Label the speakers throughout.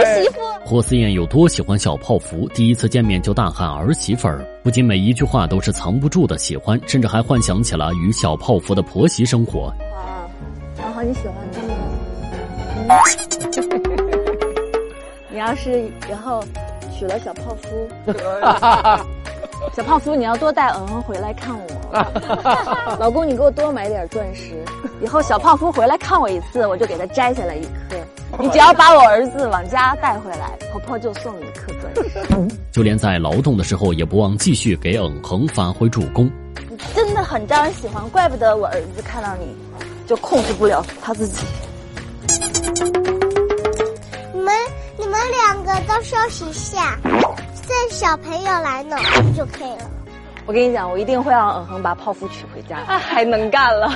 Speaker 1: 儿媳妇。
Speaker 2: 霍思燕有多喜欢小泡芙，第一次见面就大喊儿媳妇儿，不仅每一句话都是藏不住的喜欢，甚至还幻想起了与小泡芙的婆媳生活。
Speaker 1: 啊，然后你喜欢他吗？你要是以后娶了小泡芙，小泡芙你要多带嗯嗯回来看我，老公你给我多买点钻石，以后小泡芙回来看我一次，我就给他摘下来一颗。你只要把我儿子往家带回来，婆婆就送你一颗钻石。
Speaker 2: 就连在劳动的时候，也不忘继续给嗯哼发挥助攻。
Speaker 1: 你真的很招人喜欢，怪不得我儿子看到你就控制不了他自己。
Speaker 3: 你们你们两个都休息一下，等小朋友来呢就可以了。
Speaker 1: 我跟你讲，我一定会让嗯哼把泡芙娶回家，还能干了。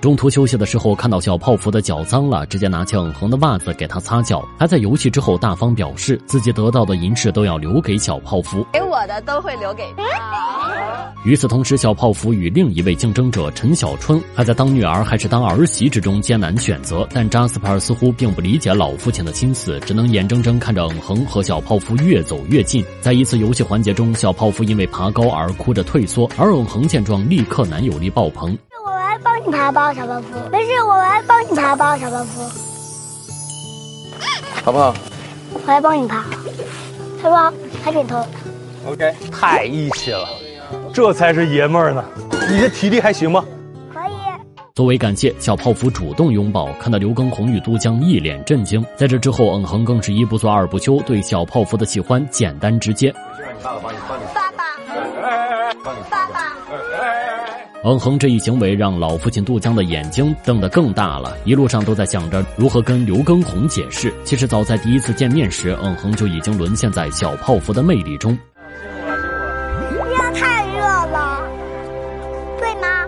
Speaker 2: 中途休息的时候，看到小泡芙的脚脏了，直接拿起嗯哼的袜子给他擦脚，还在游戏之后大方表示自己得到的银饰都要留给小泡芙，
Speaker 1: 给我的都会留给他。
Speaker 2: 与此同时，小泡芙与另一位竞争者陈小春还在当女儿还是当儿媳之中艰难选择，但扎斯帕尔似乎并不理解老父亲的心思，只能眼睁睁看着嗯哼和小泡芙越走越近。在一次游戏环节中，小泡芙因为爬高而哭着退缩，而永恒见状立刻男友力爆棚。
Speaker 3: 我来帮你爬包，小泡芙。没事，我来帮你爬包，小泡芙。
Speaker 4: 好不好
Speaker 3: 我来帮你爬，小宝，还点头。
Speaker 4: ？OK，
Speaker 5: 太义气了，这才是爷们儿呢。你这体力还行吗？
Speaker 3: 可以。
Speaker 2: 作为感谢，小泡芙主动拥抱，看到刘畊宏与都江一脸震惊。在这之后，嗯哼更是一不做二不休，对小泡芙的喜欢简单直接。
Speaker 3: 让你爸爸，爸爸，
Speaker 2: 嗯哼这一行为让老父亲杜江的眼睛瞪得更大了，一路上都在想着如何跟刘耕宏解释。其实早在第一次见面时，嗯哼就已经沦陷在小泡芙的魅力中。
Speaker 3: 不要太热了，对吗？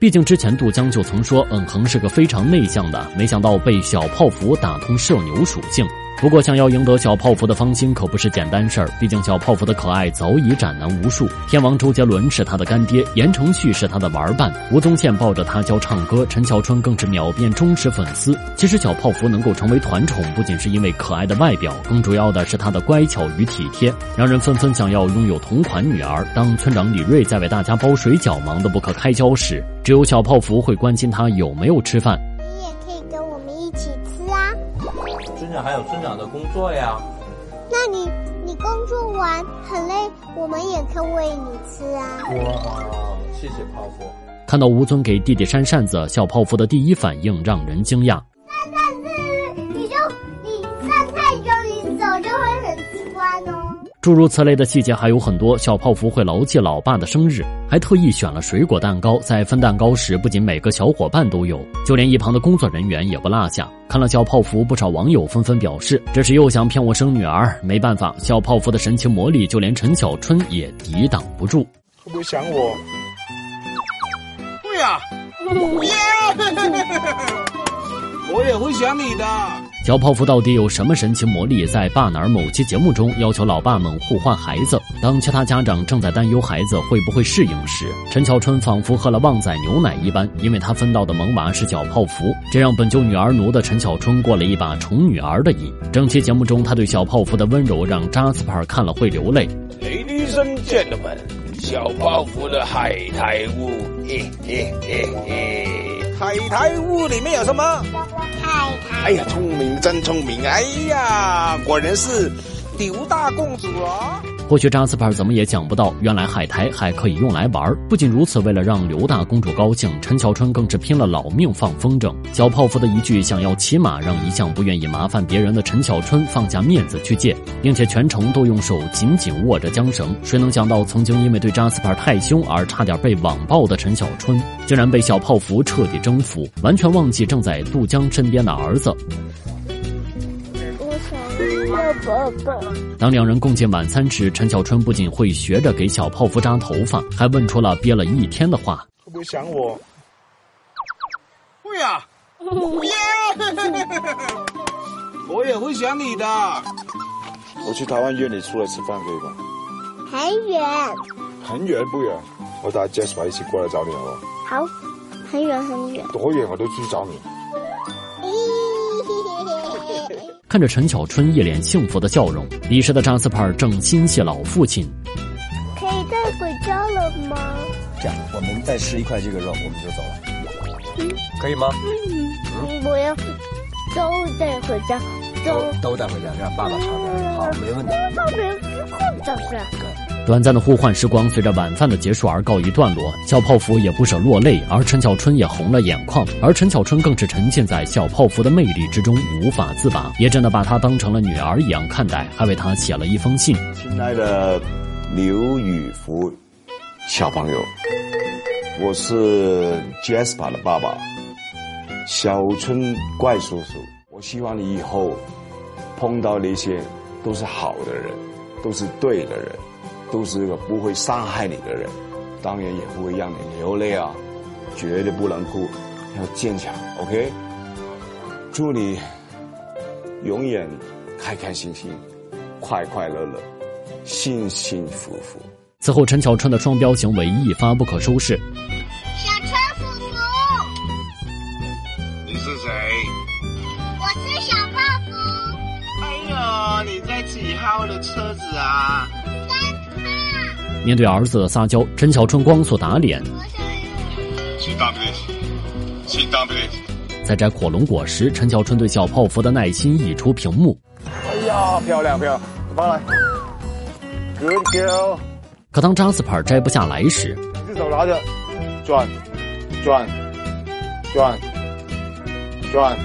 Speaker 2: 毕竟之前杜江就曾说，嗯哼是个非常内向的，没想到被小泡芙打通社牛属性。不过，想要赢得小泡芙的芳心可不是简单事儿。毕竟，小泡芙的可爱早已斩男无数。天王周杰伦是他的干爹，言承旭是他的玩伴，吴宗宪抱着他教唱歌，陈小春更是秒变忠实粉丝。其实，小泡芙能够成为团宠，不仅是因为可爱的外表，更主要的是她的乖巧与体贴，让人纷纷想要拥有同款女儿。当村长李瑞在为大家包水饺忙得不可开交时，只有小泡芙会关心他有没有吃饭。
Speaker 4: 还有村长的工作呀。
Speaker 3: 那你你工作完很累，我们也可以喂你吃啊。
Speaker 4: 哇，谢谢泡芙。
Speaker 2: 看到吴尊给弟弟扇扇子，小泡芙的第一反应让人惊讶。诸如此类的细节还有很多。小泡芙会牢记老爸的生日，还特意选了水果蛋糕。在分蛋糕时，不仅每个小伙伴都有，就连一旁的工作人员也不落下。看了小泡芙，不少网友纷纷表示，这是又想骗我生女儿。没办法，小泡芙的神奇魔力，就连陈小春也抵挡不住。
Speaker 6: 会不会想我？
Speaker 7: 会啊，我也会想你的。
Speaker 2: 小泡芙到底有什么神奇魔力？在爸哪儿某期节目中，要求老爸们互换孩子。当其他家长正在担忧孩子会不会适应时，陈小春仿佛喝了旺仔牛奶一般，因为他分到的萌娃是小泡芙，这让本就女儿奴的陈小春过了一把宠女儿的瘾。整期节目中，他对小泡芙的温柔让扎斯帕尔看了会流泪。
Speaker 7: Ladies and gentlemen，小泡芙的海苔屋，嘿嘿嘿嘿。海苔屋里面有什么？
Speaker 3: 太太，
Speaker 7: 哎呀，聪明真聪明！哎呀，果然是刘大公主哦。
Speaker 2: 或许扎斯帕尔怎么也想不到，原来海苔还可以用来玩。不仅如此，为了让刘大公主高兴，陈小春更是拼了老命放风筝。小泡芙的一句想要骑马，让一向不愿意麻烦别人的陈小春放下面子去借，并且全程都用手紧紧握着缰绳。谁能想到，曾经因为对扎斯帕尔太凶而差点被网暴的陈小春，竟然被小泡芙彻底征服，完全忘记正在杜江身边的儿子。当两人共进晚餐时，陈小春不仅会学着给小泡芙扎头发，还问出了憋了一天的话。
Speaker 6: 会不会想我？
Speaker 7: 会啊，我也会想你的。
Speaker 6: 我去台湾约你出来吃饭可以吗？
Speaker 3: 很远，
Speaker 6: 很远不远？我带 Jasper 一起过来找你好不好？
Speaker 3: 好，很远很远。
Speaker 6: 多远我都去找你。
Speaker 2: 看着陈小春一脸幸福的笑容，彼时的扎斯帕尔正心系老父亲。
Speaker 3: 可以带回家了吗？
Speaker 8: 这样，我们再吃一块这个肉，我们就走了，嗯可以吗？
Speaker 3: 嗯，我要都带回家，
Speaker 8: 都都带回家，让爸爸尝尝。好，没问题。
Speaker 3: 爸爸没吃过就是。
Speaker 2: 短暂的互换时光随着晚饭的结束而告一段落，小泡芙也不舍落泪，而陈小春也红了眼眶，而陈小春更是沉浸在小泡芙的魅力之中无法自拔，也真的把她当成了女儿一样看待，还为她写了一封信。
Speaker 6: 亲爱的刘宇福小朋友，我是 Jasper 的爸爸，小春怪叔叔。我希望你以后碰到那些都是好的人，都是对的人。都是个不会伤害你的人，当然也不会让你流泪啊！绝对不能哭，要坚强，OK？祝你永远开开心心、快快乐乐、幸幸福福。
Speaker 2: 此后，陈小春的双标行为一发不可收拾。
Speaker 3: 小春叔叔，
Speaker 7: 你是谁？
Speaker 3: 我是小泡芙。
Speaker 7: 哎呦，你在几号的车子啊？
Speaker 2: 面对儿子的撒娇，陈小春光速打脸。在摘火龙果时，陈小春对小泡芙的耐心溢出屏幕。
Speaker 6: 哎呀，漂亮漂亮，帮来，Good girl。
Speaker 2: 可当扎斯帕摘不下来时，
Speaker 6: 一只手拿着，转，转，转，转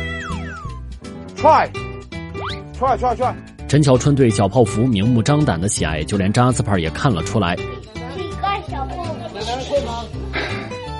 Speaker 6: ，try，try，try，try。
Speaker 2: 陈小春对小泡芙明目张胆的喜爱，就连扎斯帕也看了出来。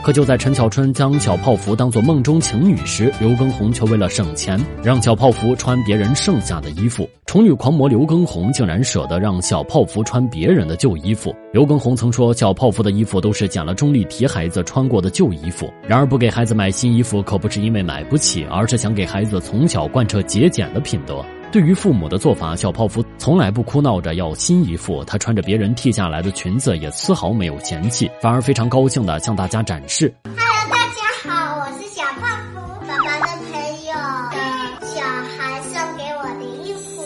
Speaker 2: 可就在陈小春将小泡芙当做梦中情女时，刘畊宏却为了省钱，让小泡芙穿别人剩下的衣服。宠女狂魔刘畊宏竟然舍得让小泡芙穿别人的旧衣服。刘畊宏曾说，小泡芙的衣服都是捡了钟丽缇孩子穿过的旧衣服。然而，不给孩子买新衣服，可不是因为买不起，而是想给孩子从小贯彻节俭的品德。对于父母的做法，小泡芙从来不哭闹着要新衣服，她穿着别人剃下来的裙子也丝毫没有嫌弃，反而非常高兴地向大家展示。
Speaker 3: Hello，大家好，我是小泡芙，爸爸的朋友的小孩送给我的衣服，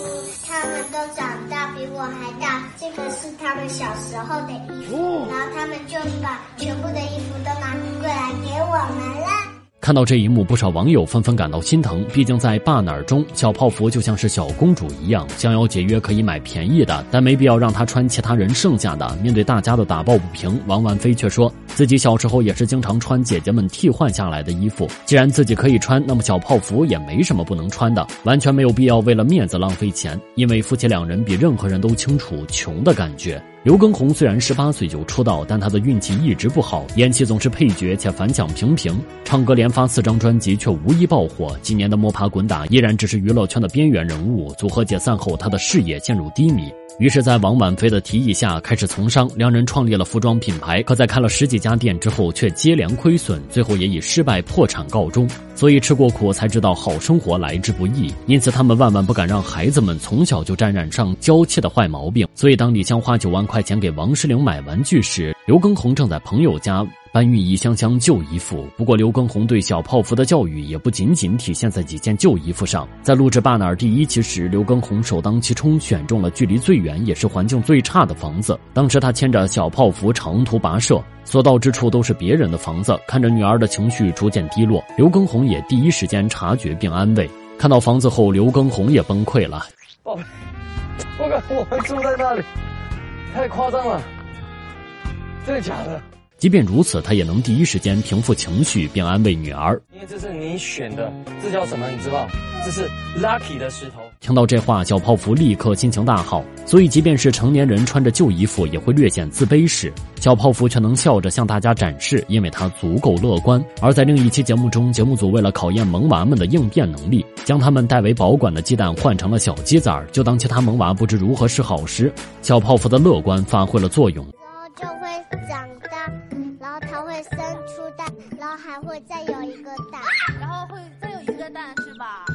Speaker 3: 他们都长大比我还大，这个是他们小时候的衣服，然后他们就把全部的衣服都拿过来给我们了。
Speaker 2: 看到这一幕，不少网友纷纷感到心疼。毕竟在爸那儿中，小泡芙就像是小公主一样，想要节约可以买便宜的，但没必要让她穿其他人剩下的。面对大家的打抱不平，王婉菲却说自己小时候也是经常穿姐姐们替换下来的衣服。既然自己可以穿，那么小泡芙也没什么不能穿的，完全没有必要为了面子浪费钱。因为夫妻两人比任何人都清楚穷的感觉。刘畊宏虽然十八岁就出道，但他的运气一直不好，演戏总是配角，且反响平平。唱歌连发四张专辑，却无一爆火。今年的摸爬滚打，依然只是娱乐圈的边缘人物。组合解散后，他的事业陷入低迷。于是，在王婉菲的提议下，开始从商。两人创立了服装品牌，可在开了十几家店之后，却接连亏损，最后也以失败破产告终。所以，吃过苦才知道好生活来之不易。因此，他们万万不敢让孩子们从小就沾染上娇气的坏毛病。所以，当李湘花九万块块钱给王诗龄买玩具时，刘畊宏正在朋友家。搬运一箱箱旧衣服。不过，刘畊宏对小泡芙的教育也不仅仅体现在几件旧衣服上。在录制《爸哪儿》第一期时，刘畊宏首当其冲选中了距离最远也是环境最差的房子。当时他牵着小泡芙长途跋涉，所到之处都是别人的房子。看着女儿的情绪逐渐低落，刘畊宏也第一时间察觉并安慰。看到房子后，刘畊宏也崩溃了。
Speaker 5: 宝贝，我感我们住在那里，太夸张了，真的假的？
Speaker 2: 即便如此，他也能第一时间平复情绪，并安慰女儿。
Speaker 5: 因为这是你选的，这叫什么？你知道？这是 lucky 的石头。
Speaker 2: 听到这话，小泡芙立刻心情大好。所以，即便是成年人穿着旧衣服也会略显自卑时，小泡芙却能笑着向大家展示，因为他足够乐观。而在另一期节目中，节目组为了考验萌娃们的应变能力，将他们代为保管的鸡蛋换成了小鸡仔儿。就当其他萌娃不知如何是好时，小泡芙的乐观发挥了作用。
Speaker 3: 然后就会长大，然后它会生出蛋，然后还会再有一个蛋，
Speaker 1: 然后会再有一个蛋是吧？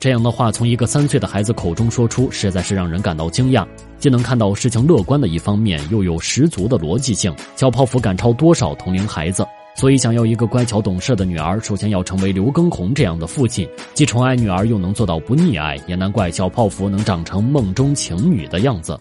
Speaker 2: 这样的话从一个三岁的孩子口中说出，实在是让人感到惊讶。既能看到事情乐观的一方面，又有十足的逻辑性。小泡芙赶超多少同龄孩子？所以，想要一个乖巧懂事的女儿，首先要成为刘畊宏这样的父亲，既宠爱女儿，又能做到不溺爱，也难怪小泡芙能长成梦中情女的样子。